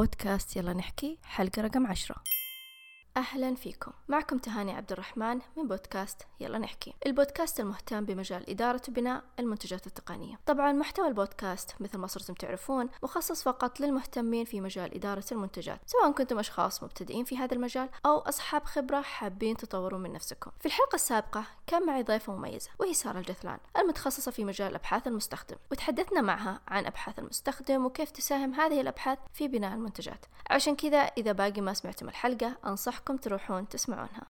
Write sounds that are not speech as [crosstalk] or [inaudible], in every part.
بودكاست يلا نحكي حلقة رقم عشرة. أهلا فيكم. معكم تهاني عبد الرحمن من بودكاست يلا نحكي. البودكاست المهتم بمجال إدارة وبناء المنتجات التقنية. طبعا محتوى البودكاست مثل ما صرتم تعرفون مخصص فقط للمهتمين في مجال إدارة المنتجات سواء كنتم أشخاص مبتدئين في هذا المجال أو أصحاب خبرة حابين تطورون من نفسكم. في الحلقة السابقة كان معي ضيفة مميزة وهي سارة الجثلان المتخصصة في مجال أبحاث المستخدم. وتحدثنا معها عن أبحاث المستخدم وكيف تساهم هذه الأبحاث في بناء المنتجات. عشان كذا إذا باقي ما سمعتم الحلقة أنصحكم تروحون تسمعونها.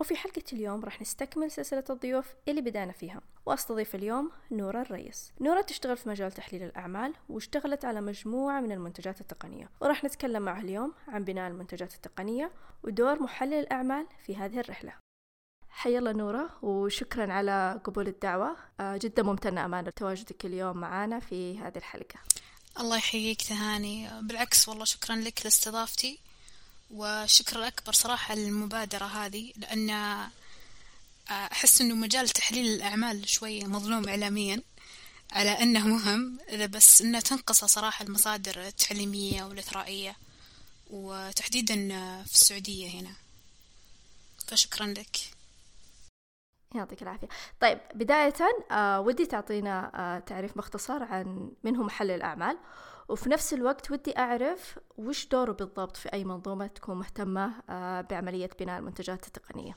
وفي حلقة اليوم راح نستكمل سلسلة الضيوف اللي بدأنا فيها. وأستضيف اليوم نورة الريس. نورة تشتغل في مجال تحليل الأعمال واشتغلت على مجموعة من المنتجات التقنية. وراح نتكلم معها اليوم عن بناء المنتجات التقنية ودور محلل الأعمال في هذه الرحلة. حيا الله نورة وشكرا على قبول الدعوة. آه، جدا ممتنة أمانة تواجدك اليوم معنا في هذه الحلقة. الله يحييك تهاني. بالعكس والله شكرا لك لاستضافتي. والشكر الأكبر صراحة للمبادرة هذه لأن أحس أنه مجال تحليل الأعمال شوية مظلوم إعلاميا على أنه مهم بس أنه تنقص صراحة المصادر التعليمية والإثرائية وتحديدا في السعودية هنا. فشكرا لك. يعطيك العافية. طيب بداية آه ودي تعطينا آه تعريف مختصر عن من هو محلل الأعمال. وفي نفس الوقت ودي أعرف وش دوره بالضبط في أي منظومة تكون مهتمة آه بعملية بناء المنتجات التقنية.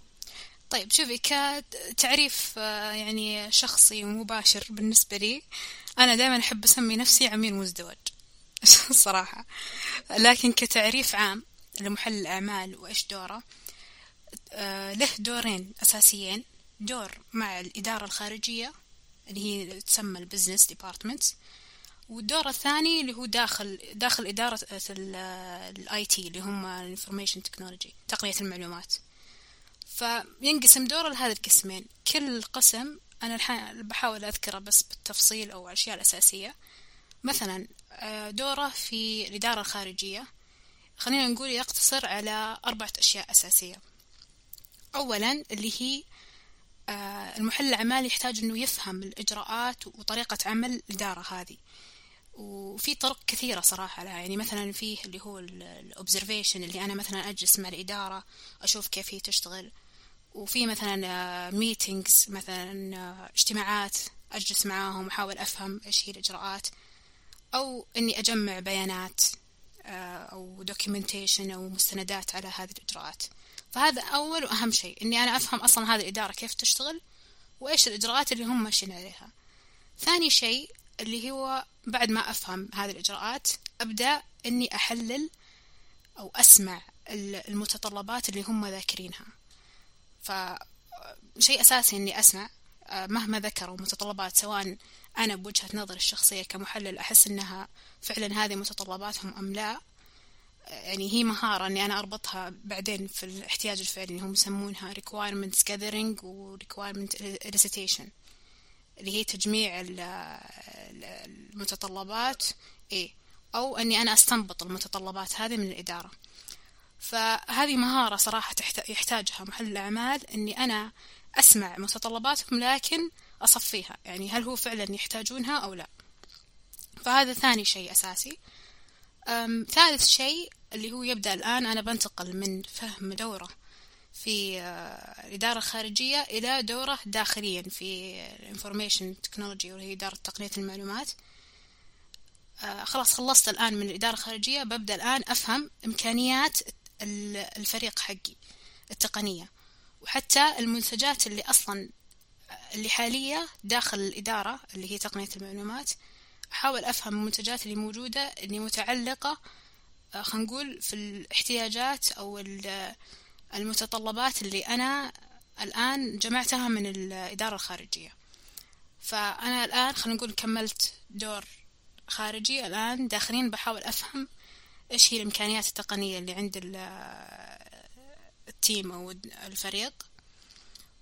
طيب شوفي كتعريف آه يعني شخصي ومباشر بالنسبة لي أنا دائما أحب أسمي نفسي عميل مزدوج [laughs] صراحة. لكن كتعريف عام لمحلل الأعمال وإيش دوره آه له دورين أساسيين. دور مع الإدارة الخارجية اللي هي تسمى ال business department والدور الثاني اللي هو داخل داخل إدارة ال IT اللي هم ال information technology تقنية المعلومات. فينقسم دوره لهذا القسمين. كل قسم أنا الحين بحاول أذكره بس بالتفصيل أو الأشياء الأساسية. مثلا دوره في الإدارة الخارجية. خلينا نقول يقتصر على أربعة أشياء أساسية. أولا اللي هي المحلل الأعمال يحتاج أنه يفهم الإجراءات وطريقة عمل الإدارة هذه. وفي طرق كثيرة صراحة لها. يعني مثلا فيه اللي هو ال observation اللي أنا مثلا أجلس مع الإدارة أشوف كيف هي تشتغل. وفي مثلا meetings مثلا اجتماعات أجلس معاهم أحاول أفهم إيش هي الإجراءات. أو إني أجمع بيانات أو دوكيومنتيشن أو مستندات على هذه الإجراءات. فهذا أول وأهم شيء إني أنا أفهم أصلا هذه الإدارة كيف تشتغل وإيش الإجراءات اللي هم ماشيين عليها. ثاني شيء اللي هو بعد ما أفهم هذه الإجراءات أبدأ إني أحلل أو أسمع المتطلبات اللي هم ذاكرينها. فشيء أساسي إني أسمع مهما ذكروا متطلبات سواء أنا بوجهة نظري الشخصية كمحلل أحس إنها فعلا هذه متطلباتهم أم لا. يعني هي مهارة إني أنا أربطها بعدين في الاحتياج الفعلي هم يسمونها requirements gathering و requirement elicitation. اللي هي تجميع المتطلبات. إيه. أو أني أنا أستنبط المتطلبات هذه من الإدارة. فهذه مهارة صراحة يحتاجها محلل الأعمال أني أنا أسمع متطلباتهم لكن أصفيها. يعني هل هو فعلا يحتاجونها أو لا. فهذا ثاني شيء أساسي. ثالث شيء اللي هو يبدأ الآن أنا بنتقل من فهم دوره في الإدارة الخارجية إلى دوره داخليا في ال information technology وهي إدارة تقنية المعلومات. خلاص خلصت الآن من الإدارة الخارجية ببدأ الآن أفهم إمكانيات الفريق حقي التقنية وحتى المنتجات اللي أصلا اللي حالية داخل الإدارة اللي هي تقنية المعلومات. أحاول أفهم المنتجات اللي موجودة اللي متعلقة خلينا نقول في الاحتياجات أو المتطلبات اللي أنا الآن جمعتها من الإدارة الخارجية. فأنا الآن خلينا نقول كملت دور خارجي الآن. داخلين بحاول أفهم إيش هي الإمكانيات التقنية اللي عند التيم أو الفريق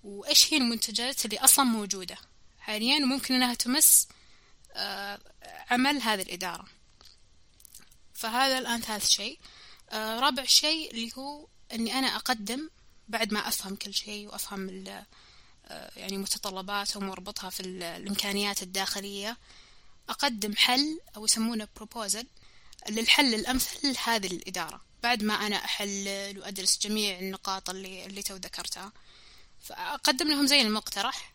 وإيش هي المنتجات اللي أصلا موجودة حاليا وممكن أنها تمس عمل هذه الإدارة. فهذا الآن ثالث شيء. رابع شيء اللي هو أني أنا أقدم بعد ما أفهم كل شيء وأفهم يعني متطلباتهم وأربطها في الإمكانيات الداخلية أقدم حل أو يسمونه proposal للحل الأمثل هذه الإدارة. بعد ما أنا أحلل وأدرس جميع النقاط اللي اللي تو ذكرتها فأقدم لهم زي المقترح.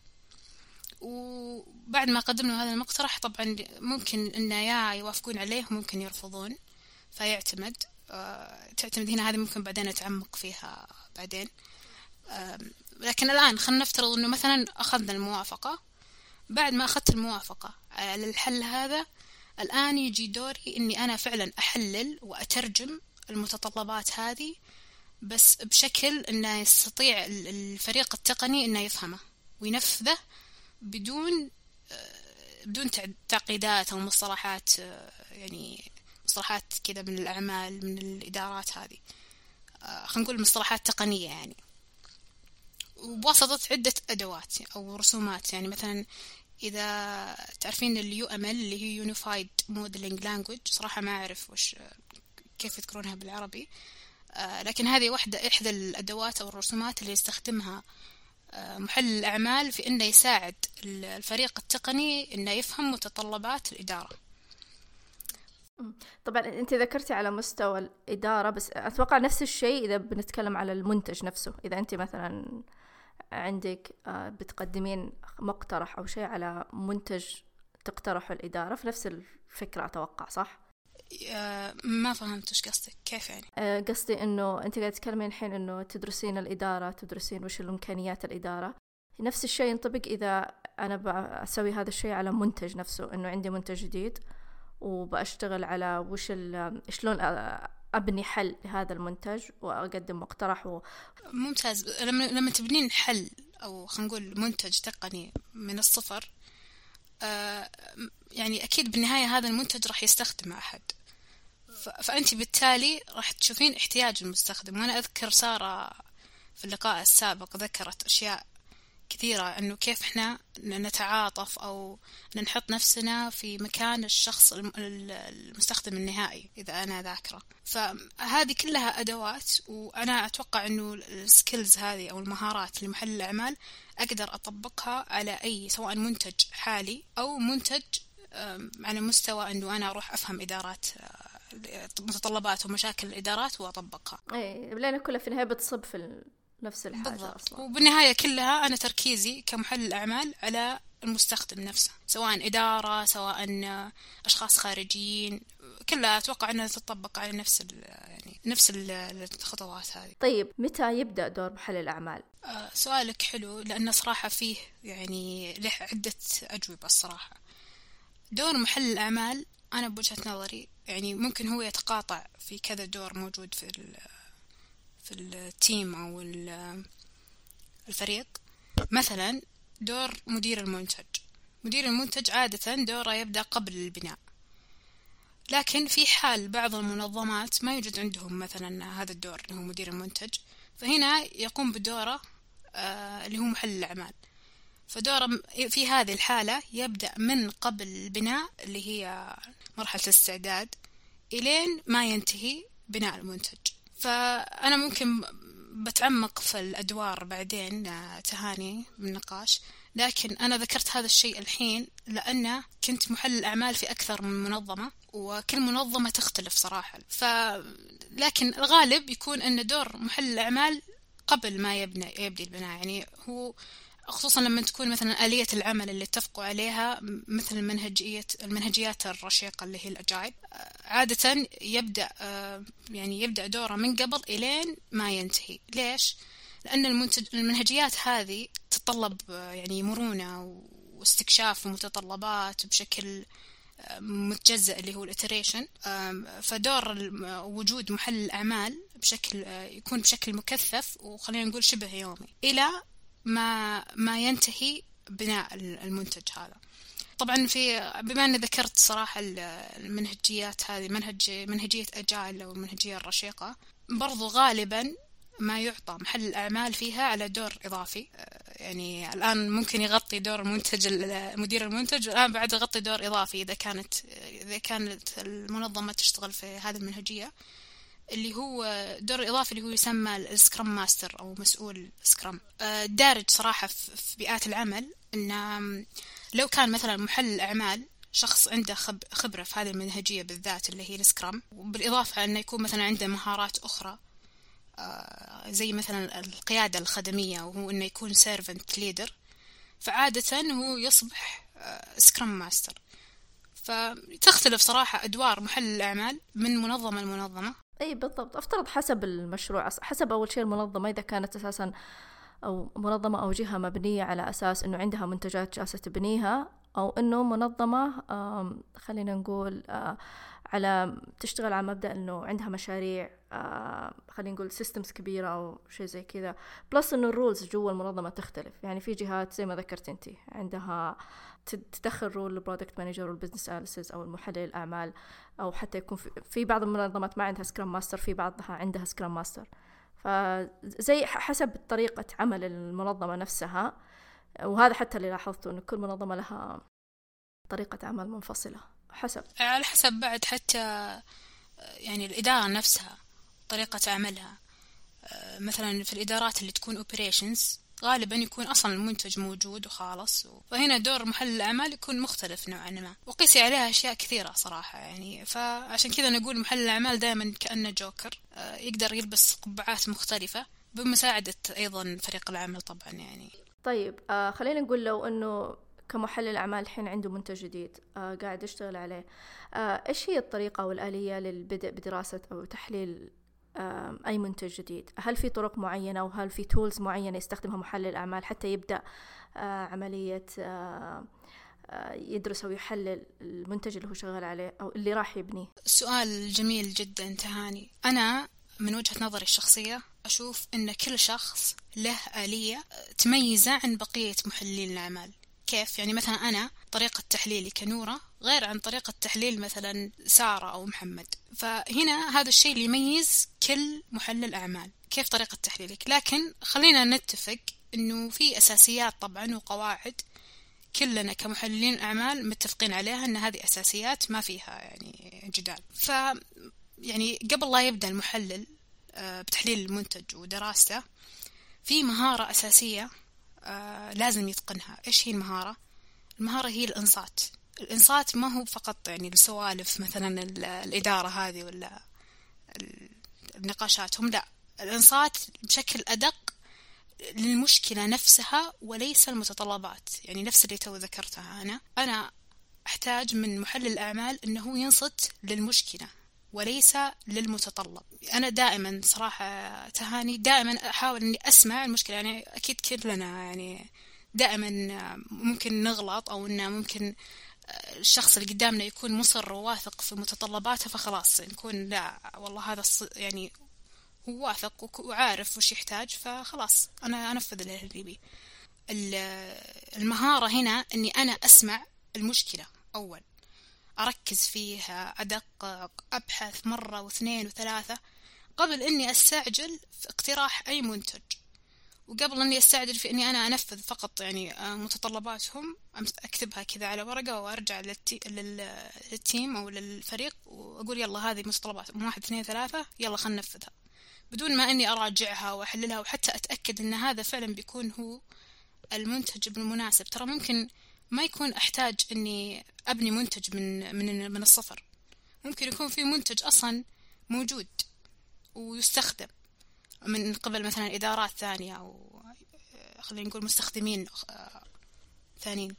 وبعد ما أقدم لهم هذا المقترح طبعا ممكن إنه يا يوافقون عليه ممكن يرفضون فيعتمد. آه، تعتمد هنا هذه ممكن بعدين أتعمق فيها بعدين. لكن الآن خلينا نفترض إنه مثلا أخذنا الموافقة. بعد ما أخذت الموافقة على الحل هذا الآن يجي دوري إني أنا فعلا أحلل وأترجم المتطلبات هذه بس بشكل إنه يستطيع الفريق التقني إنه يفهمه وينفذه بدون آه، بدون تعقيدات أو مصطلحات آه، يعني مصطلحات كذا من الأعمال من الإدارات هذه. آه، خلينا نقول مصطلحات تقنية يعني. وبواسطة عدة أدوات أو رسومات يعني. مثلا إذا تعرفين ال اللي هي Unified Modeling Language صراحة ما أعرف وش كيف يذكرونها بالعربي. آه، لكن هذه واحدة إحدى الأدوات أو الرسومات اللي يستخدمها آه، محلل الأعمال في إنه يساعد الفريق التقني إنه يفهم متطلبات الإدارة. طبعا أنت ذكرتي على مستوى الإدارة بس أتوقع نفس الشيء إذا بنتكلم على المنتج نفسه. إذا أنت مثلا عندك آه، بتقدمين مقترح أو شيء على منتج تقترحه الإدارة في نفس الفكرة أتوقع صح؟ ما فهمت إيش قصدك. كيف يعني؟ آه، قصدي إنه أنت قاعد تتكلمين الحين إنه تدرسين الإدارة تدرسين وش الإمكانيات الإدارة. نفس الشيء ينطبق إذا أنا بسوي هذا الشيء على منتج نفسه إنه عندي منتج جديد. وبأشتغل على وش شلون أبني حل لهذا المنتج وأقدم مقترح و... ممتاز. لما لما تبنين حل أو خلينا نقول منتج تقني من الصفر آه يعني أكيد بالنهاية هذا المنتج راح يستخدمه أحد. فأنت بالتالي راح تشوفين احتياج المستخدم. وأنا أذكر سارة في اللقاء السابق ذكرت أشياء كثيرة أنه كيف إحنا نتعاطف أو نحط نفسنا في مكان الشخص المستخدم النهائي إذا أنا ذاكرة فهذه كلها أدوات وأنا أتوقع أنه السكيلز هذه أو المهارات لمحل الأعمال أقدر أطبقها على أي سواء منتج حالي أو منتج على مستوى أنه أنا أروح أفهم إدارات متطلبات ومشاكل الإدارات وأطبقها. إيه لأن كلها في النهاية بتصب في نفس الحاجة بالضبط. أصلا وبالنهاية كلها أنا تركيزي كمحلل أعمال على المستخدم نفسه سواء إدارة سواء أشخاص خارجيين كلها أتوقع أنها تطبق على نفس يعني نفس الخطوات هذه طيب متى يبدأ دور محلل الأعمال؟ آه سؤالك حلو لأن صراحة فيه يعني له عدة أجوبة الصراحة دور محلل الأعمال أنا بوجهة نظري يعني ممكن هو يتقاطع في كذا دور موجود في في التيم أو الفريق. مثلا دور مدير المنتج. مدير المنتج عادة دوره يبدأ قبل البناء. لكن في حال بعض المنظمات ما يوجد عندهم مثلا هذا الدور اللي هو مدير المنتج فهنا يقوم بدوره آه اللي هو محل الأعمال. فدوره في هذه الحالة يبدأ من قبل البناء اللي هي مرحلة الاستعداد إلين ما ينتهي بناء المنتج. فأنا ممكن بتعمق في الأدوار بعدين آه، تهاني بالنقاش لكن أنا ذكرت هذا الشيء الحين لأن كنت محلل أعمال في أكثر من منظمة وكل منظمة تختلف صراحة. ف لكن الغالب يكون أن دور محلل الأعمال قبل ما يبنى يبدي البناء. يعني هو خصوصا لما تكون مثلا آلية العمل اللي اتفقوا عليها مثل المنهجية المنهجيات الرشيقة اللي هي الأجايب. عادة يبدأ يعني يبدأ دوره من قبل إلين ما ينتهي. ليش؟ لأن المنتج المنهجيات هذه تتطلب يعني مرونة واستكشاف ومتطلبات بشكل متجزأ اللي هو الإتريشن. فدور وجود محل الأعمال بشكل يكون بشكل مكثف وخلينا نقول شبه يومي. إلى ما ما ينتهي بناء المنتج هذا. طبعا في بما أني ذكرت صراحة المنهجيات هذه منهج منهجية أجايل أو المنهجيه الرشيقة برضو غالبا ما يعطى محل الأعمال فيها على دور إضافي. يعني الآن ممكن يغطي دور المنتج مدير المنتج والآن بعد يغطي دور إضافي إذا كانت إذا كانت المنظمة تشتغل في هذه المنهجية. اللي هو دور إضافي اللي هو يسمى ال Scrum Master أو مسؤول Scrum آه، دارج صراحة في بيئات العمل إن لو كان مثلا محلل الأعمال شخص عنده خبرة في هذه المنهجية بالذات اللي هي ال Scrum وبالإضافة أنه يكون مثلا عنده مهارات أخرى آه، زي مثلا القيادة الخدمية وهو أنه يكون servant leader فعادة هو يصبح Scrum Master. فتختلف صراحة أدوار محلل الأعمال من منظمة لمنظمة. أي بالضبط. أفترض حسب المشروع حسب أول شيء المنظمة إذا كانت أساسا أو منظمة أو جهة مبنية على أساس إنه عندها منتجات جالسة تبنيها أو إنه منظمة خلينا نقول على تشتغل على مبدأ إنه عندها مشاريع خلينا نقول systems كبيرة أو شيء زي كذا. plus إنه ال roles جوا المنظمة تختلف. يعني في جهات زي ما ذكرت أنت عندها تدخل role ال product manager وال business analysis أو المحلل الأعمال أو حتى يكون في بعض المنظمات ما عندها Scrum Master في بعضها عندها Scrum Master فزي حسب طريقة عمل المنظمة نفسها وهذا حتى اللي لاحظته إن كل منظمة لها طريقة عمل منفصلة حسب. على حسب بعد حتى يعني الإدارة نفسها طريقة عملها. مثلا في الإدارات اللي تكون operations غالبا يكون أصلا المنتج موجود وخالص فهنا دور محل الأعمال يكون مختلف نوعا ما. وقيسي عليها أشياء كثيرة صراحة يعني. فعشان كذا نقول محل الأعمال دائما كأنه جوكر. آه، يقدر يلبس قبعات مختلفة بمساعدة أيضا فريق العمل طبعا يعني. طيب آه خلينا نقول لو أنه كمحلل أعمال الحين عنده منتج جديد آه قاعد يشتغل عليه آه إيش هي الطريقة والآلية للبدء بدراسة أو تحليل أي منتج جديد. هل في طرق معينة وهل في تولز معينة يستخدمها محلل الأعمال حتى يبدأ آه، عملية آه، آه، يدرس أو يحلل المنتج اللي هو شغال عليه أو اللي راح يبنيه؟ سؤال جميل جدا تهاني أنا من وجهة نظري الشخصية أشوف أن كل شخص له آلية تميزة عن بقية محللين الأعمال. كيف؟ يعني مثلا أنا طريقة تحليلي كنورة غير عن طريقة تحليل مثلا سارة أو محمد. فهنا هذا الشيء اللي يميز كل محلل أعمال كيف طريقة تحليلك. لكن خلينا نتفق أنه في أساسيات طبعا وقواعد كلنا كمحللين أعمال متفقين عليها أن هذه أساسيات ما فيها يعني جدال. ف يعني قبل لا يبدأ المحلل آه، بتحليل المنتج ودراسته في مهارة أساسية آه، لازم يتقنها. إيش هي المهارة؟ المهارة هي الإنصات. الإنصات ما هو فقط يعني السوالف مثلا الإدارة هذه ولا النقاشات هم لا. الإنصات بشكل أدق للمشكلة نفسها وليس المتطلبات. يعني نفس اللي تو ذكرتها أنا. أنا أحتاج من محلل الأعمال أنه ينصت للمشكلة وليس للمتطلب. أنا دائما صراحة تهاني دائما أحاول أني أسمع المشكلة. يعني أكيد كلنا يعني دائما ممكن نغلط أو أنه ممكن الشخص اللي قدامنا يكون مصر وواثق في متطلباته فخلاص نكون لا والله هذا يعني هو واثق وعارف وش يحتاج فخلاص أنا أنفذ اللي يبي المهارة هنا أني أنا أسمع المشكلة أول أركز فيها أدقق أبحث مرة واثنين وثلاثة قبل إني أستعجل في اقتراح أي منتج. وقبل أني أستعجل في إني أنا أنفذ فقط يعني آه، متطلباتهم أكتبها كذا على ورقة وأرجع للتيم أو للفريق وأقول يلا هذه متطلبات واحد اثنين ثلاثة يلا خلنا ننفذها. بدون ما إني أراجعها وأحللها وحتى أتأكد إن هذا فعلا بيكون هو المنتج المناسب ترى ممكن ما يكون أحتاج إني أبني منتج من من من الصفر. ممكن يكون في منتج أصلا موجود ويستخدم. من قبل مثلا إدارات ثانية أو خلينا نقول مستخدمين آه، ثانيين.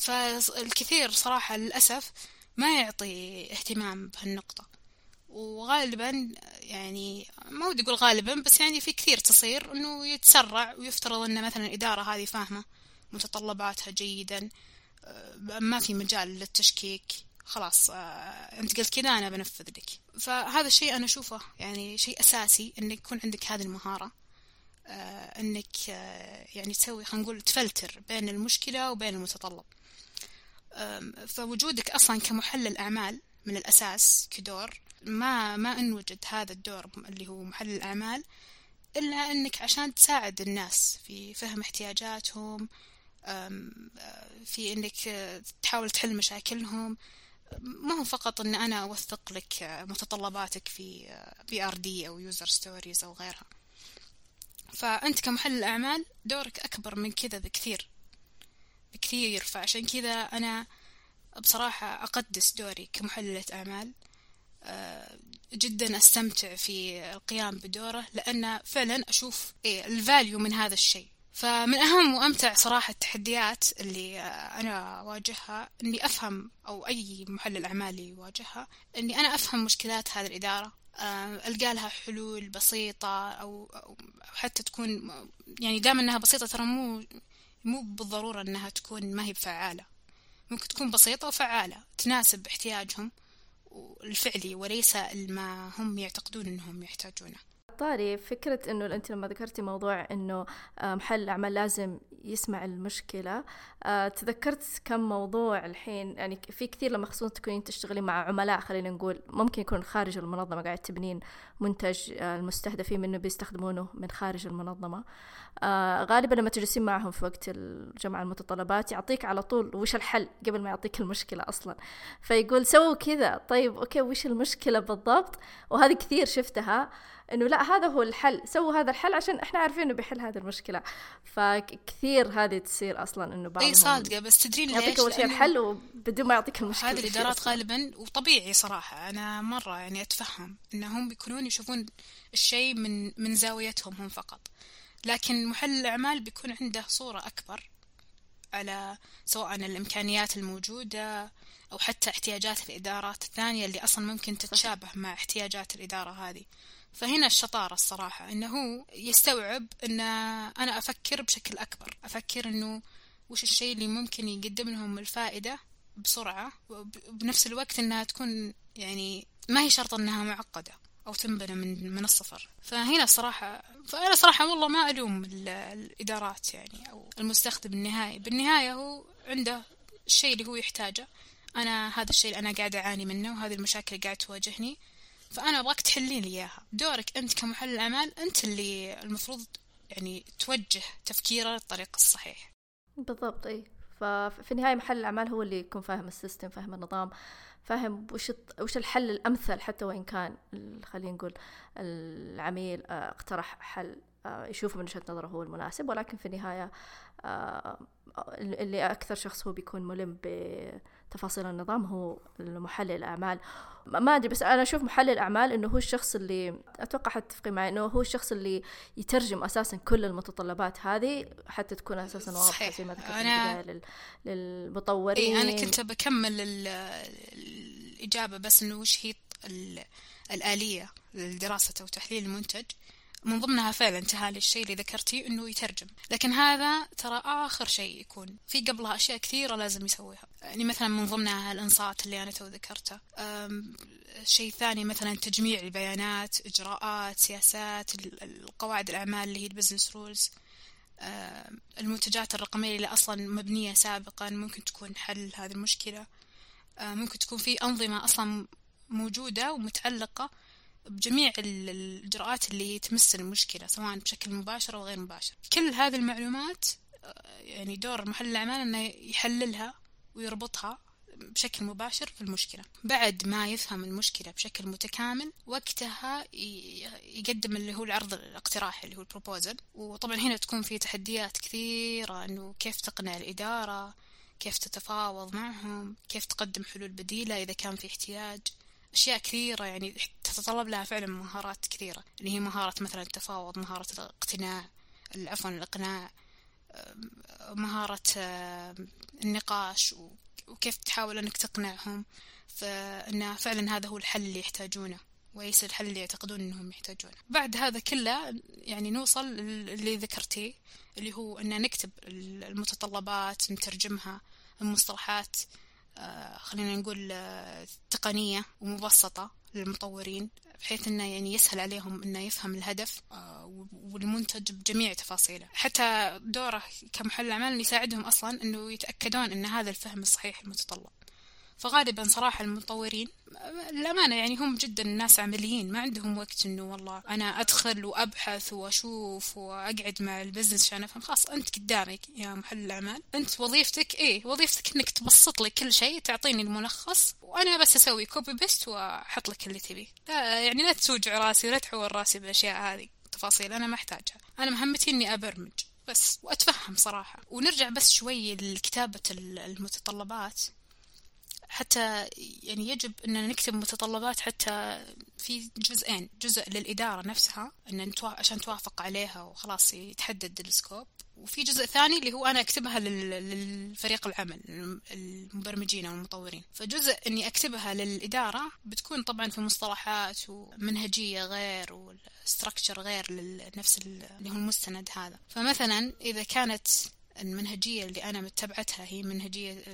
فالكثير صراحة للأسف ما يعطي اهتمام بهالنقطة. وغالبا يعني ما ودي أقول غالبا بس يعني في كثير تصير إنه يتسرع ويفترض إن مثلا الإدارة هذه فاهمة متطلباتها جيدا آه، ما في مجال للتشكيك. خلاص آه، انت قلت كذا أنا بنفذ لك. فهذا الشيء أنا أشوفه يعني شيء أساسي إنك يكون عندك هذه المهارة آه، إنك آه، يعني تسوي خلينا نقول تفلتر بين المشكلة وبين المتطلب. فوجودك أصلا كمحلل أعمال من الأساس كدور ما ما أنوجد هذا الدور اللي هو محلل الاعمال إلا إنك عشان تساعد الناس في فهم احتياجاتهم في إنك تحاول تحل مشاكلهم. ما هو فقط إن أنا أوثق لك متطلباتك في BRD أو user stories أو غيرها. فأنت كمحلل أعمال دورك أكبر من كذا بكثير. بكثير. فعشان كذا أنا بصراحة أقدس دوري كمحللة أعمال. آه، جدا أستمتع في القيام بدوره لأن فعلا أشوف إيه الفاليو من هذا الشيء. فمن أهم وأمتع صراحة التحديات اللي أنا أواجهها إني أفهم أو أي محلل أعمال يواجهها إني أنا أفهم مشكلات هذه الإدارة. آه، ألقى لها حلول بسيطة أو, حتى تكون يعني دام إنها بسيطة ترى مو مو بالضرورة إنها تكون ما هي فعالة ممكن تكون بسيطة وفعالة تناسب احتياجهم الفعلي وليس ما هم يعتقدون إنهم يحتاجونه. طاري فكرة إنه أنت لما ذكرتي موضوع إنه آه، محل الأعمال لازم يسمع المشكلة آه، تذكرت كم موضوع الحين؟ يعني في كثير لما خصوصا تكونين تشتغلين مع عملاء خلينا نقول ممكن يكون خارج المنظمة قاعد تبنين منتج آه، المستهدفين منه بيستخدمونه من خارج المنظمة. غالبا لما تجلسين معهم في وقت الجمع المتطلبات يعطيك على طول وش الحل قبل ما يعطيك المشكلة أصلا. فيقول سووا كذا طيب أوكي وش المشكلة بالضبط؟ وهذه كثير شفتها إنه لا هذا هو الحل سووا هذا الحل عشان إحنا عارفين إنه بيحل هذه المشكلة. فكثير هذه تصير أصلا إنه بعضهم إي صادقة بس تدرين ليش؟ يعطيك أول شيء الحل وبدون ما يعطيك المشكلة هذه الإدارات غالبا وطبيعي صراحة أنا مرة يعني أتفهم إنهم بيكونون يشوفون الشيء من من زاويتهم هم فقط. لكن محل الأعمال بيكون عنده صورة أكبر على سواء الإمكانيات الموجودة أو حتى احتياجات الإدارات الثانية اللي أصلا ممكن تتشابه مع احتياجات الإدارة هذه. فهنا الشطارة الصراحة إنه هو يستوعب إن أنا أفكر بشكل أكبر أفكر إنه وش الشيء اللي ممكن يقدم لهم الفائدة بسرعة وبنفس الوقت إنها تكون يعني ما هي شرط إنها معقدة. أو تنبنى من من الصفر. فهنا الصراحة فأنا صراحة والله ما ألوم الإدارات يعني أو المستخدم النهائي. بالنهاية هو عنده الشيء اللي هو يحتاجه. أنا هذا الشيء اللي أنا قاعدة أعاني منه وهذه المشاكل اللي قاعد تواجهني. فأنا أبغاك تحلين لي إياها. دورك أنت كمحلل أعمال أنت اللي المفروض يعني توجه تفكيره للطريق الصحيح. بالضبط أي ففي النهاية محل الأعمال هو اللي يكون فاهم السيستم فاهم النظام. فاهم وش وش الحل الأمثل حتى وإن كان خلينا نقول العميل آه، اقترح حل. يشوفه من وجهة نظره هو المناسب ولكن في النهاية آه، اللي أكثر شخص هو بيكون ملم بتفاصيل النظام هو المحلل الأعمال. ما أدري بس أنا أشوف محلل الأعمال إنه هو الشخص اللي أتوقع حتتفقي معي إنه هو الشخص اللي يترجم أساسا كل المتطلبات هذه حتى تكون أساسا واضحة زي ما ذكرت أنا... للمطورين. إيه أنا كنت بكمل الإجابة بس إنه وش هي الآلية لدراسة أو تحليل المنتج. من ضمنها فعلا تهالي الشيء اللي ذكرتيه إنه يترجم. لكن هذا ترى آخر شيء يكون في قبلها أشياء كثيرة لازم يسويها. يعني مثلا من ضمنها الإنصات اللي أنا تو ذكرته. شيء ثاني مثلا تجميع البيانات إجراءات سياسات القواعد الأعمال اللي هي ال business rules المنتجات الرقمية اللي أصلا مبنية سابقا ممكن تكون حل هذه المشكلة. ممكن تكون في أنظمة أصلا موجودة ومتعلقة بجميع الإجراءات اللي تمس المشكلة سواء بشكل مباشر أو غير مباشر. كل هذه المعلومات آه، يعني دور محل الأعمال أنه يحللها ويربطها بشكل مباشر في المشكلة. بعد ما يفهم المشكلة بشكل متكامل وقتها يقدم اللي هو العرض الاقتراحي اللي هو البروبوزل. وطبعا هنا تكون في تحديات كثيرة أنه كيف تقنع الإدارة؟ كيف تتفاوض معهم؟ كيف تقدم حلول بديلة إذا كان في احتياج؟ أشياء كثيرة يعني تتطلب لها فعلا مهارات كثيرة. اللي هي مهارة مثلا التفاوض مهارة الاقتناع عفوا الإقناع مهارة النقاش وكيف تحاول أنك تقنعهم. فإن فعلا هذا هو الحل اللي يحتاجونه وليس الحل اللي يعتقدون أنهم يحتاجونه. بعد هذا كله يعني نوصل اللي ذكرتيه اللي هو أن نكتب المتطلبات نترجمها المصطلحات. خلينا نقول آه، تقنية ومبسطة للمطورين بحيث إنه يعني يسهل عليهم إنه يفهم الهدف آه، والمنتج بجميع تفاصيله. حتى دوره كمحل أعمال يساعدهم أصلا إنه يتأكدون إن هذا الفهم الصحيح المتطلب. فغالبا صراحة المطورين الأمانة يعني هم جدا ناس عمليين ما عندهم وقت إنه والله أنا أدخل وأبحث وأشوف وأقعد مع ال business عشان أفهم. خلاص أنت قدامك يا محل الأعمال. أنت وظيفتك إيه؟ وظيفتك إنك تبسط لي كل شيء تعطيني الملخص وأنا بس أسوي copy paste وأحط لك اللي تبيه. يعني لا توجع راسي ولا تدور راسي بالأشياء هذه تفاصيل أنا ما أحتاجها. أنا مهمتي إني أبرمج بس وأتفهم صراحة. ونرجع بس شوي لكتابة المتطلبات. حتى يعني يجب أن نكتب متطلبات حتى في جزئين. جزء للإدارة نفسها أن عشان توافق عليها وخلاص يتحدد السكوب. وفي جزء ثاني اللي هو أنا أكتبها للفريق العمل المبرمجين أو المطورين. فجزء أني أكتبها للإدارة بتكون طبعا في مصطلحات ومنهجية غير والستركتشر غير لنفس اللي هو المستند هذا. فمثلا إذا كانت المنهجية اللي أنا متبعتها هي منهجية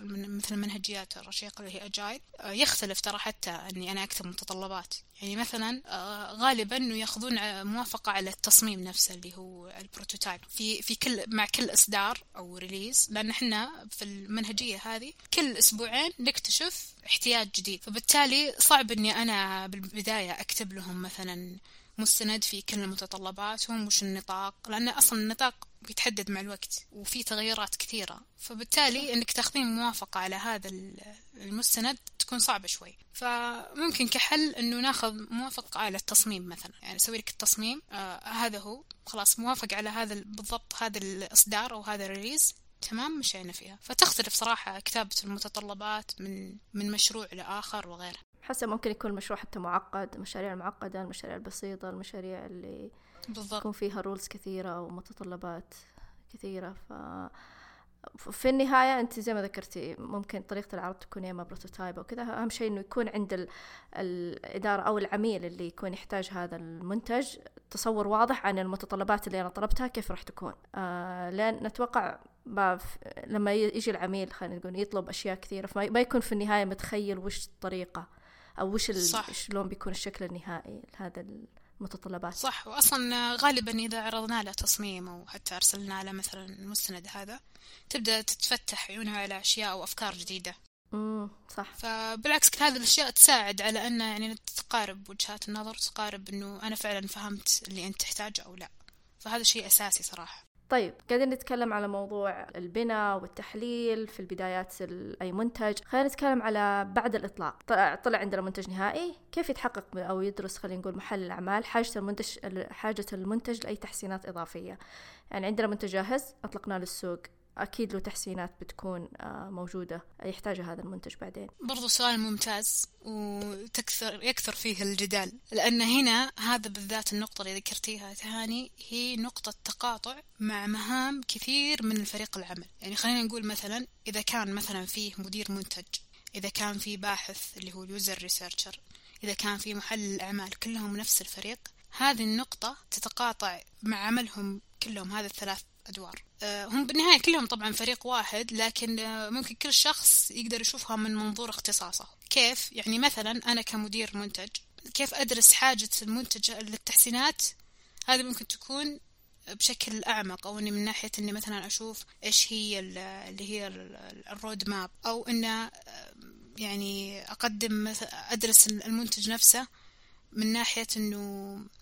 مثل منهجيات الرشيقة اللي هي Agile آه، يختلف ترى حتى أني أنا أكتب متطلبات. يعني مثلا آه، غالبا انه ياخذون موافقة على التصميم نفسه اللي هو ال prototype في في كل مع كل إصدار أو release لأن إحنا في المنهجية هذه كل أسبوعين نكتشف احتياج جديد. فبالتالي صعب إني أنا بالبداية أكتب لهم مثلا مستند في كل متطلباتهم وش النطاق لأن أصلا النطاق بيتحدد مع الوقت وفي تغيرات كثيرة. فبالتالي إنك تاخذين موافقة على هذا المستند تكون صعبة شوي. فممكن كحل إنه ناخذ موافقة على التصميم مثلا. يعني أسوي لك التصميم آه هذا هو خلاص موافق على هذا بالضبط هذا الإصدار أو هذا الريليز تمام مشينا فيها. فتختلف صراحة كتابة المتطلبات من من مشروع لآخر وغيره. حسب ممكن يكون المشروع حتى معقد المشاريع المعقدة المشاريع البسيطة المشاريع اللي بالضبط. يكون فيها rules كثيرة ومتطلبات كثيرة. ف في النهاية أنت زي ما ذكرتي ممكن طريقة العرض تكون يا إما prototype أو كذا. أهم شيء إنه يكون عند ال... الإدارة أو العميل اللي يكون يحتاج هذا المنتج تصور واضح عن المتطلبات اللي أنا طلبتها كيف راح تكون. آه لأن نتوقع لما يجي العميل خلينا نقول يطلب أشياء كثيرة فما يكون في النهاية متخيل وش الطريقة أو وش ال... شلون بيكون الشكل النهائي لهذا المتطلبات؟ صح. وأصلا غالبا إذا عرضنا له تصميم أو حتى أرسلنا له مثلا المستند هذا تبدأ تتفتح عيونها على أشياء أو أفكار جديدة. امم صح. فبالعكس كل هذه الأشياء تساعد على أن يعني تقارب وجهات النظر تقارب إنه أنا فعلا فهمت اللي أنت تحتاجه أو لا. فهذا شيء أساسي صراحة. طيب قاعدين نتكلم على موضوع البناء والتحليل في البدايات أي منتج خلينا نتكلم على بعد الإطلاق. طلع عندنا منتج نهائي. كيف يتحقق أو يدرس خلينا نقول محل الأعمال حاجة المنتج حاجة المنتج لأي تحسينات إضافية؟ يعني عندنا منتج جاهز أطلقناه للسوق. أكيد له تحسينات بتكون آه، موجودة يحتاجها هذا المنتج بعدين. برضو سؤال ممتاز وتكثر يكثر فيه الجدال لأن هنا هذا بالذات النقطة اللي ذكرتيها تهاني هي نقطة تقاطع مع مهام كثير من الفريق العمل. يعني خلينا نقول مثلا إذا كان مثلا فيه مدير منتج إذا كان في باحث اللي هو ال user researcher إذا كان في محلل الأعمال كلهم نفس الفريق هذه النقطة تتقاطع مع عملهم كلهم هذا الثلاث أدوار. هم بالنهاية كلهم طبعا فريق واحد لكن آه، ممكن كل شخص يقدر يشوفها من منظور اختصاصه كيف؟ يعني مثلا أنا كمدير منتج كيف أدرس حاجة المنتج للتحسينات هذا ممكن تكون بشكل أعمق أو إني من ناحية إني مثلا أشوف إيش هي اللي هي ال road map أو إنه آه، يعني أقدم أدرس المنتج نفسه من ناحية إنه آه،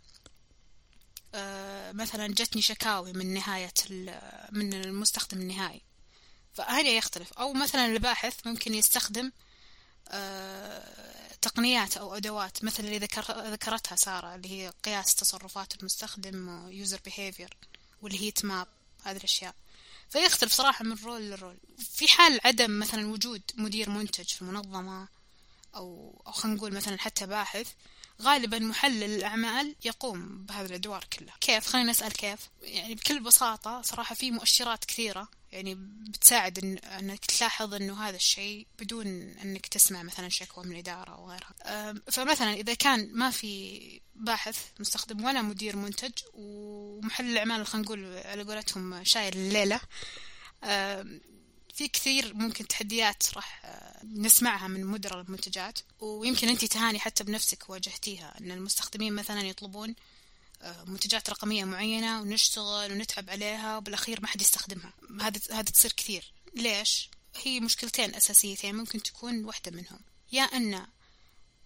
مثلا جتني شكاوي من نهاية من المستخدم النهائي. فهنا يختلف. أو مثلا الباحث ممكن يستخدم آه، تقنيات أو أدوات مثل اللي ذكر ذكرتها سارة اللي هي قياس تصرفات المستخدم behavior واللي هي تماب هذه الأشياء. فيختلف صراحة من رول لرول في حال عدم مثلا وجود مدير منتج في المنظمة أو أو خلينا نقول مثلا حتى باحث غالبا محلل الأعمال يقوم بهذه الأدوار كلها. كيف؟ خلينا نسأل كيف. يعني بكل بساطة صراحة في مؤشرات كثيرة يعني بتساعد إن إنك تلاحظ إنه هذا الشيء بدون إنك تسمع مثلا شكوى من الإدارة أو غيرها. فمثلا إذا كان ما في باحث مستخدم ولا مدير منتج ومحلل الأعمال خلينا نقول على قولتهم شايل الليلة في كثير ممكن تحديات راح آه، نسمعها من مدراء المنتجات ويمكن انت تهاني حتى بنفسك واجهتيها إن المستخدمين مثلا يطلبون آه، منتجات رقمية معينة ونشتغل ونتعب عليها وبالأخير ما حد يستخدمها. هذا هذا تصير كثير. ليش؟ هي مشكلتين أساسيتين ممكن تكون واحدة منهم. يا أن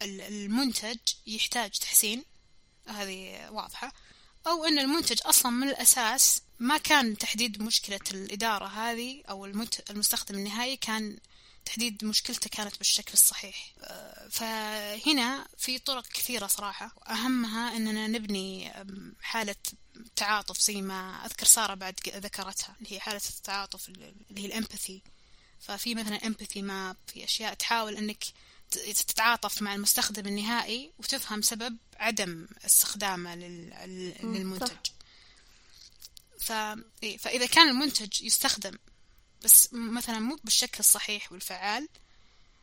المنتج يحتاج تحسين هذه واضحة. أو أن المنتج أصلا من الأساس ما كان تحديد مشكلة الإدارة هذه أو المستخدم النهائي كان تحديد مشكلته كانت بالشكل الصحيح. آه، فهنا في طرق كثيرة صراحة. أهمها أننا نبني حالة تعاطف زي ما أذكر سارة بعد ذكرتها اللي هي حالة التعاطف اللي هي الإمباثي. ففي مثلا empathy map في أشياء تحاول أنك تتعاطف مع المستخدم النهائي وتفهم سبب عدم استخدامه للمنتج. ف... إيه، فإذا كان المنتج يستخدم بس مثلا مو بالشكل الصحيح والفعال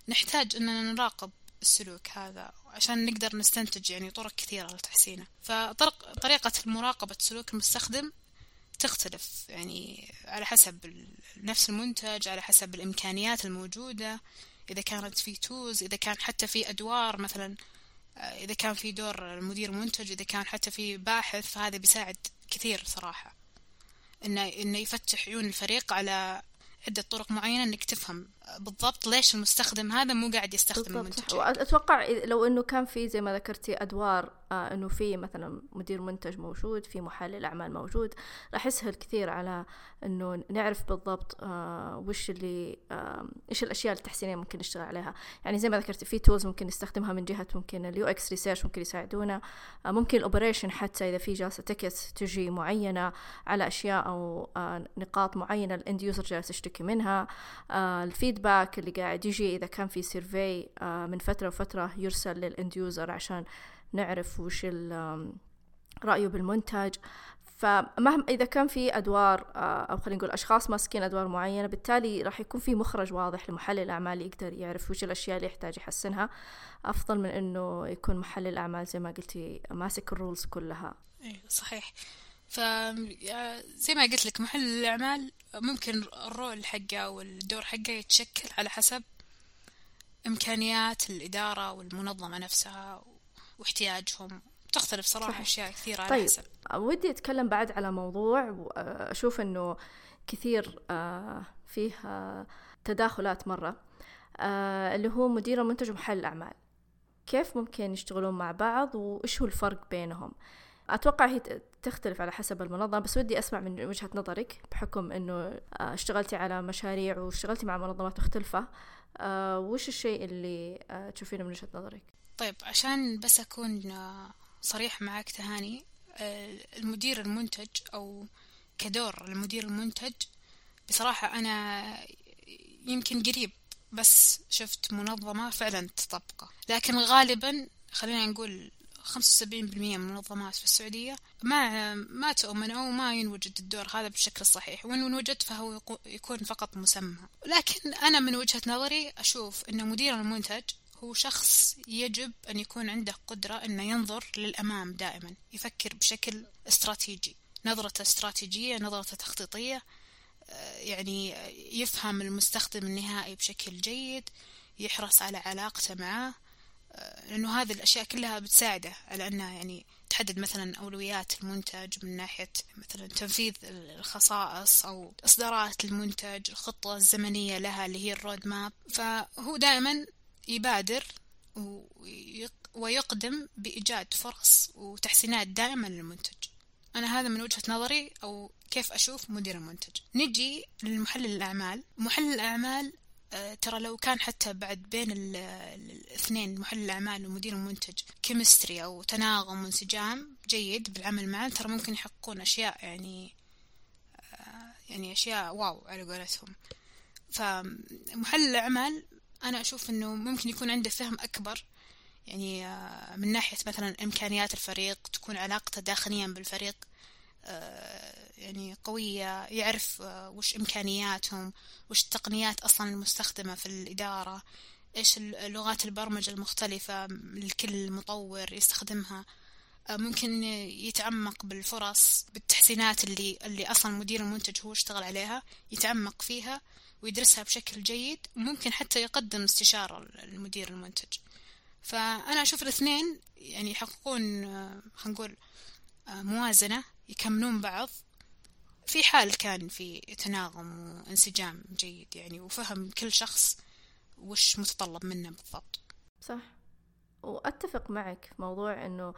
نحتاج أننا نراقب السلوك هذا عشان نقدر نستنتج يعني طرق كثيرة لتحسينه. فطريقة مراقبة سلوك المستخدم تختلف يعني على حسب نفس المنتج على حسب الإمكانيات الموجودة إذا كانت في توز إذا كان حتى في أدوار مثلا آه، إذا كان في دور المدير منتج إذا كان حتى في باحث فهذا بيساعد كثير صراحة. إنه إنه يفتح عيون الفريق على عدة طرق معينة إنك تفهم بالضبط ليش المستخدم هذا مو قاعد يستخدم المنتج. وأتوقع لو إنه كان في زي ما ذكرتي أدوار آه إنه في مثلا مدير منتج موجود في محلل أعمال موجود. راح يسهل كثير على إنه نعرف بالضبط آه وش اللي إيش الأشياء التحسينية ممكن نشتغل عليها. يعني زي ما ذكرتي في tools ممكن نستخدمها من جهة ممكن ال UX research ممكن يساعدونا. آه ممكن ال operation حتى إذا في جالسة tickets تجي معينة على أشياء أو آه نقاط معينة ال end user جالس يشتكي منها. ال feedback اللي قاعد يجي إذا كان في survey من فترة وفترة يرسل لل end user عشان نعرف وش رأيه بالمنتج. فمهما إذا كان في أدوار آه، أو خلينا نقول أشخاص ماسكين أدوار معينة بالتالي راح يكون في مخرج واضح لمحلل الأعمال يقدر يعرف وش الأشياء اللي يحتاج يحسنها. أفضل من إنه يكون محلل الأعمال زي ما قلتي ماسك ال roles كلها. إيه صحيح. ف زي ما قلت لك محلل الأعمال ممكن ال role حقه والدور حقه يتشكل على حسب إمكانيات الإدارة والمنظمة نفسها واحتياجهم تختلف صراحة صحيح. أشياء كثيرة على طيب. حسب ودي أتكلم بعد على موضوع أشوف أنه كثير آه، فيه آه، تداخلات مرة آه، اللي هو مدير المنتج ومحل الأعمال كيف ممكن يشتغلون مع بعض وإيش هو الفرق بينهم أتوقع هي تختلف على حسب المنظمة بس ودي أسمع من وجهة نظرك بحكم أنه اشتغلتي على مشاريع واشتغلتي مع منظمات مختلفة وش الشيء اللي تشوفينه من وجهة نظرك؟ طيب عشان بس أكون صريح معك تهاني المدير المنتج أو كدور المدير المنتج بصراحة أنا يمكن قريب بس شفت منظمة فعلا تطبقه. لكن غالبا خلينا نقول خمسة وسبعين بالمية من المنظمات في السعودية ما ما تؤمن أو ما ينوجد الدور هذا بالشكل الصحيح وإن وجد فهو يكون فقط مسمى. لكن أنا من وجهة نظري أشوف أن مدير المنتج هو شخص يجب أن يكون عنده قدرة أنه ينظر للأمام دائما يفكر بشكل استراتيجي. نظرة استراتيجية نظرة تخطيطية آه، يعني يفهم المستخدم النهائي بشكل جيد يحرص على علاقته معه آه، لأنه هذه الأشياء كلها بتساعده على أنه يعني تحدد مثلا أولويات المنتج من ناحية مثلا تنفيذ الخصائص أو إصدارات المنتج الخطة الزمنية لها اللي هي الرود ماب فهو دائما يبادر ويقدم بإيجاد فرص وتحسينات دائما للمنتج. أنا هذا من وجهة نظري أو كيف أشوف مدير المنتج. نجي للمحلل الأعمال. محلل الأعمال آه، ترى لو كان حتى بعد بين الاثنين محلل الأعمال ومدير المنتج chemistry أو تناغم وانسجام جيد بالعمل معا ترى ممكن يحققون أشياء يعني آه، يعني أشياء wow على قولتهم. فمحلل الأعمال أنا أشوف أنه ممكن يكون عنده فهم أكبر يعني آه، من ناحية مثلا إمكانيات الفريق تكون علاقته داخليا بالفريق آه، يعني قوية يعرف آه، وش إمكانياتهم وش التقنيات أصلا المستخدمة في الإدارة إيش لغات البرمجة المختلفة لكل مطور يستخدمها. ممكن يتعمق بالفرص بالتحسينات اللي اللي أصلا مدير المنتج هو اشتغل عليها يتعمق فيها. ويدرسها بشكل جيد وممكن حتى يقدم استشارة للمدير المنتج. فأنا أشوف الاثنين يعني يحققون خلينا نقول موازنة يكملون بعض. في حال كان في تناغم وانسجام جيد يعني وفهم كل شخص وش متطلب منه بالضبط. صح. وأتفق معك في موضوع أنه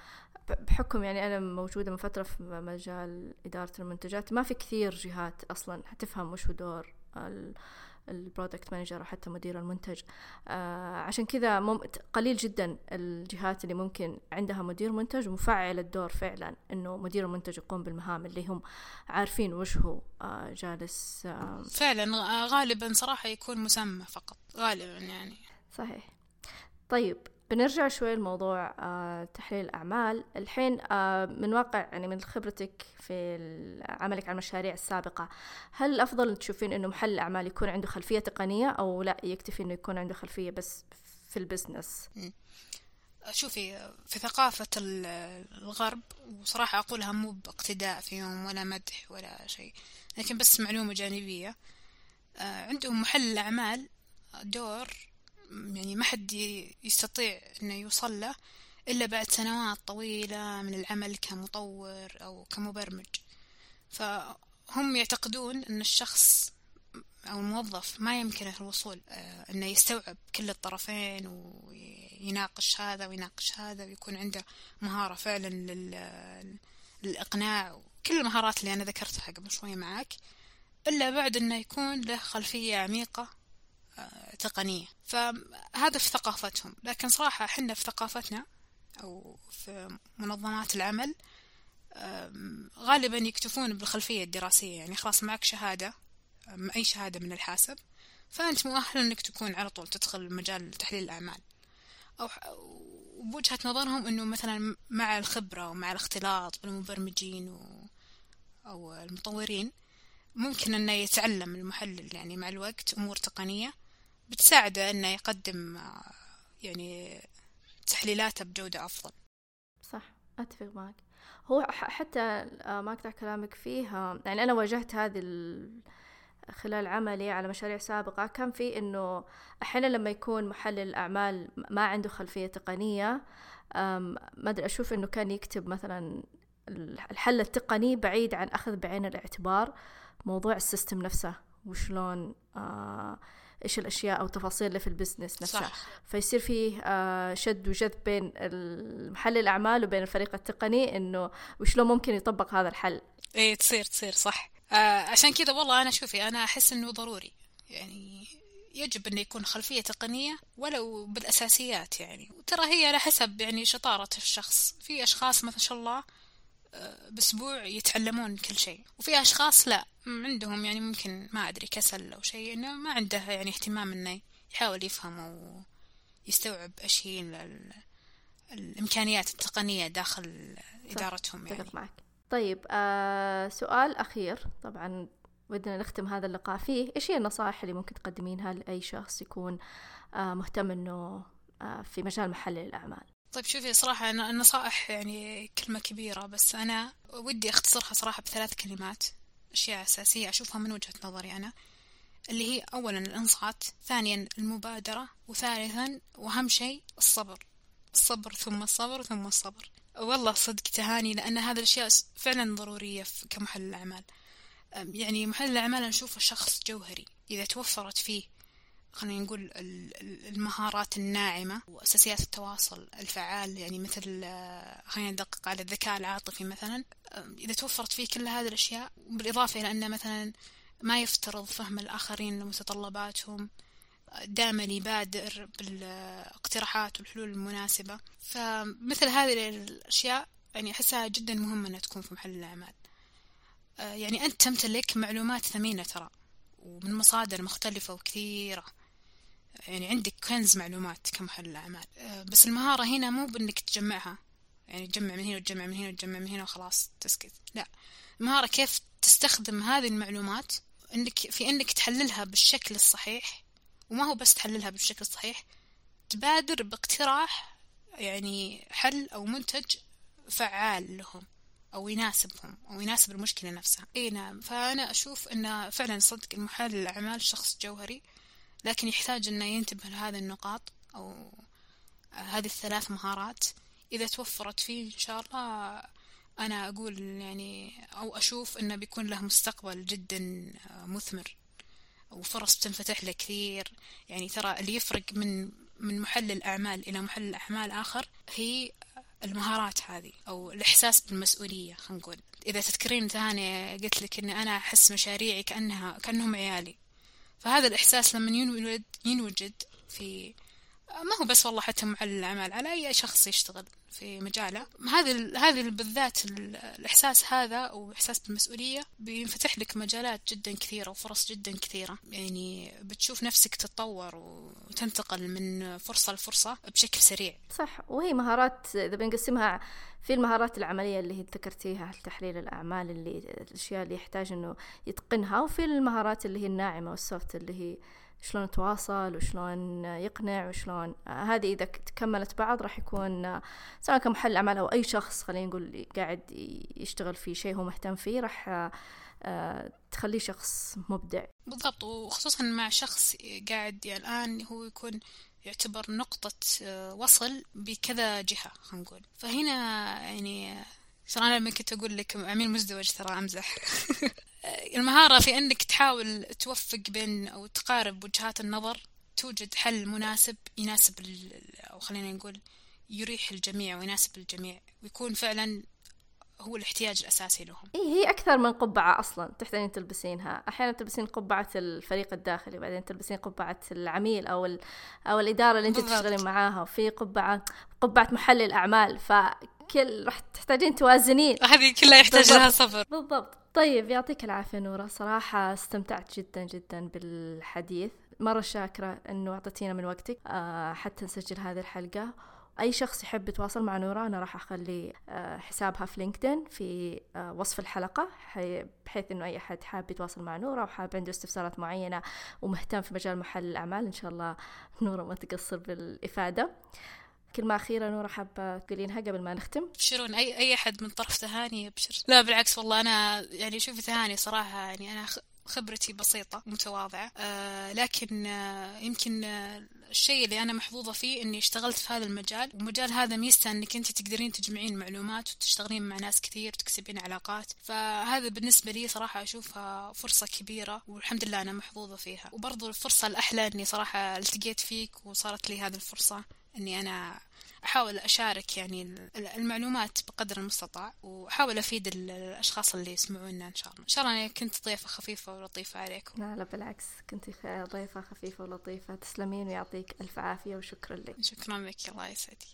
بحكم يعني أنا موجودة من فترة في مجال إدارة المنتجات ما في كثير جهات أصلا تفهم وش هو دور ال product manager أو حتى مدير المنتج. آه عشان كذا. قليل جدا الجهات اللي ممكن عندها مدير منتج ومفعل الدور فعلا إنه مدير المنتج يقوم بالمهام اللي هم عارفين وش هو. آه جالس آه فعلا غالبا صراحة يكون مسمى فقط غالبا يعني. صحيح. طيب بنرجع شوي لموضوع آه تحليل الأعمال. الحين آه من واقع يعني من خبرتك في عملك على المشاريع السابقة هل الأفضل تشوفين أنه محل الأعمال يكون عنده خلفية تقنية أو لا يكتفي أنه يكون عنده خلفية بس في البزنس؟ شوفي في ثقافة الغرب وصراحة أقولها مو باقتداء فيهم ولا مدح ولا شيء لكن بس معلومة جانبية. آه، عندهم محل الأعمال دور يعني ما حد يستطيع إنه يوصل له إلا بعد سنوات طويلة من العمل كمطور أو كمبرمج. فهم يعتقدون إن الشخص أو الموظف ما يمكنه الوصول آه، إنه يستوعب كل الطرفين ويناقش هذا ويناقش هذا ويكون عنده مهارة فعلا للإقناع وكل المهارات اللي أنا ذكرتها قبل شوي معك إلا بعد أنه يكون له خلفية عميقة تقنية. فهذا في ثقافتهم. لكن صراحة حنا في ثقافتنا أو في منظمات العمل غالبا يكتفون بالخلفية الدراسية. يعني خلاص معك شهادة أي شهادة من الحاسب فأنت مؤهل أنك تكون على طول تدخل مجال تحليل الأعمال. أو بوجهة نظرهم أنه مثلا مع الخبرة ومع الاختلاط بالمبرمجين و... أو المطورين ممكن أنه يتعلم المحلل. يعني مع الوقت أمور تقنية بتساعده إنه يقدم يعني تحليلاته بجودة أفضل. صح أتفق معك. هو حتى آه، ما أقطع كلامك فيه يعني أنا واجهت هذه خلال عملي على مشاريع سابقة كان في إنه أحيانا لما يكون محلل الأعمال ما عنده خلفية تقنية ما أدري أشوف إنه كان يكتب مثلا الحل التقني بعيد عن أخذ بعين الاعتبار موضوع ال system نفسه وشلون آه إيش الأشياء أو التفاصيل اللي في ال business نفسها. صح. فيصير فيه آه، شد وجذب بين محلل الأعمال وبين الفريق التقني إنه وشلون ممكن يطبق هذا الحل. إيه تصير تصير صح. آه عشان كذا والله أنا شوفي أنا أحس إنه ضروري. يعني يجب أن يكون خلفية تقنية ولو بالأساسيات يعني. وترى هي على حسب يعني شطارة الشخص. في أشخاص ما شاء الله بأسبوع يتعلمون كل شيء. وفي أشخاص لا عندهم يعني ممكن ما أدري كسل أو شيء إنه ما عنده يعني اهتمام إنه يحاول يفهم ويستوعب إيش هي الإمكانيات التقنية داخل إدارتهم يعني. معك. طيب آه سؤال أخير. طبعا ودنا نختم هذا اللقاء فيه. إيش هي النصائح اللي ممكن تقدمينها لأي شخص يكون آه مهتم إنه آه في مجال محلل الأعمال؟ طيب شوفي صراحة أنا النصائح يعني كلمة كبيرة بس أنا ودي أختصرها صراحة بثلاث كلمات أشياء أساسية أشوفها من وجهة نظري أنا اللي هي أولا الإنصات ثانيا المبادرة وثالثا وأهم شيء الصبر الصبر ثم الصبر ثم الصبر. والله صدق تهاني لأن هذه الأشياء فعلا ضرورية كمحل الأعمال. يعني محل الأعمال نشوفه شخص جوهري إذا توفرت فيه خلينا نقول المهارات الناعمة وأساسيات التواصل الفعال يعني مثل آه، خلينا ندقق على الذكاء العاطفي مثلا. إذا توفرت فيه كل هذه الأشياء بالإضافة إلى أنه مثلا ما يفترض فهم الآخرين لمتطلباتهم دائما يبادر بالاقتراحات والحلول المناسبة. فمثل هذه الأشياء يعني أحسها جدا مهمة أنها تكون في محل الأعمال. آه، يعني أنت تمتلك معلومات ثمينة ترى ومن مصادر مختلفة وكثيرة. يعني عندك كنز معلومات كمحلل أعمال بس المهارة هنا مو بأنك تجمعها. يعني تجمع من هنا وتجمع من هنا وتجمع من هنا وخلاص تسكت. لا. المهارة كيف تستخدم هذه المعلومات؟ انك في إنك تحللها بالشكل الصحيح. وما هو بس تحللها بالشكل الصحيح تبادر باقتراح يعني حل أو منتج فعال لهم أو يناسبهم أو يناسب المشكلة نفسها. اي نعم. فأنا أشوف إن فعلا صدق المحلل الأعمال شخص جوهري. لكن يحتاج أنه ينتبه لهذه النقاط أو هذه الثلاث مهارات. إذا توفرت فيه إن شاء الله أنا أقول يعني أو أشوف أنه بيكون له مستقبل جدا مثمر وفرص بتنفتح له كثير. يعني ترى اللي يفرق من من محلل أعمال إلى محلل أعمال آخر هي المهارات هذه أو الإحساس بالمسؤولية خلينا نقول. إذا تذكرين ثاني قلت لك إن أنا أحس مشاريعي كأنها كأنهم عيالي. فهذا الإحساس لما ينوجد ينوجد في ما هو بس والله حتى معلن الأعمال. على أي شخص يشتغل في مجاله هذا هذه بالذات الإحساس هذا أو إحساس بالمسؤولية بينفتح لك مجالات جدا كثيرة وفرص جدا كثيرة. يعني بتشوف نفسك تتطور وتنتقل من فرصة لفرصة بشكل سريع. صح. وهي مهارات إذا بنقسمها في المهارات العملية اللي هي ذكرتيها تحليل الأعمال اللي الأشياء اللي يحتاج إنه يتقنها وفي المهارات اللي هي الناعمة والسوفت اللي هي شلون يتواصل وشلون يقنع وشلون هذه إذا تكملت بعض راح يكون سواء كان محل أعمال أو أي شخص خلينا نقول قاعد يشتغل في شيء هو مهتم فيه راح تخليه شخص مبدع. بالضبط وخصوصا مع شخص قاعد الآن هو يكون يعتبر نقطة وصل بكذا جهة خلينا نقول. فهنا يعني ترى أنا لما كنت أقول لك عميل مزدوج ترى أمزح. [laughs] المهارة في أنك تحاول توفق بين أو تقارب وجهات النظر توجد حل مناسب يناسب أو خلينا نقول يريح الجميع ويناسب الجميع ويكون فعلا هو الاحتياج الأساسي لهم. إيه هي أكثر من قبعة أصلا تحتاجين تلبسينها. أحيانا تلبسين قبعة الفريق الداخلي بعدين تلبسين قبعة العميل أو أو الإدارة اللي أنت تشتغلين معاها. وفي قبعة قبعة محلل أعمال فكل راح تحتاجين توازنين. هذه كلها يحتاج لها صبر. بالضبط. طيب يعطيك العافية نورة. صراحة استمتعت جدا جدا بالحديث. مرة شاكرة أنه أعطيتينا من وقتك آه، حتى نسجل هذه الحلقة. أي شخص يحب يتواصل مع نورة أنا راح أخلي آه، حسابها في لينكدين في آه، وصف الحلقة بحيث إنه أي أحد حاب يتواصل مع نورة وحاب عنده استفسارات معينة ومهتم في مجال محل الأعمال إن شاء الله نورة ما تقصر بالإفادة. كلمة أخيرة نورة حابة تقولينها قبل ما نختم. ابشرون أي أي أحد من طرف تهاني يبشر لا بالعكس والله أنا يعني شوفي تهاني صراحة يعني أنا خبرتي بسيطة متواضعة. آه لكن آه يمكن آه الشيء اللي أنا محظوظة فيه إني اشتغلت في هذا المجال. ومجال هذا ميزته إنك أنت تقدرين تجمعين معلومات وتشتغلين مع ناس كثير وتكسبين علاقات. فهذا بالنسبة لي صراحة أشوفها فرصة كبيرة والحمد لله أنا محظوظة فيها. وبرضو الفرصة الأحلى إني صراحة التقيت فيك وصارت لي هذه الفرصة. إني أنا أحاول أشارك يعني المعلومات بقدر المستطاع وأحاول أفيد الأشخاص اللي يسمعونا إن شاء الله. إن شاء الله أنا كنت ضيفة خفيفة ولطيفة عليكم. لا لا بالعكس كنت ضيفة خفيفة ولطيفة. تسلمين ويعطيك ألف عافية وشكرا لك. شكرا لك الله يسعدك.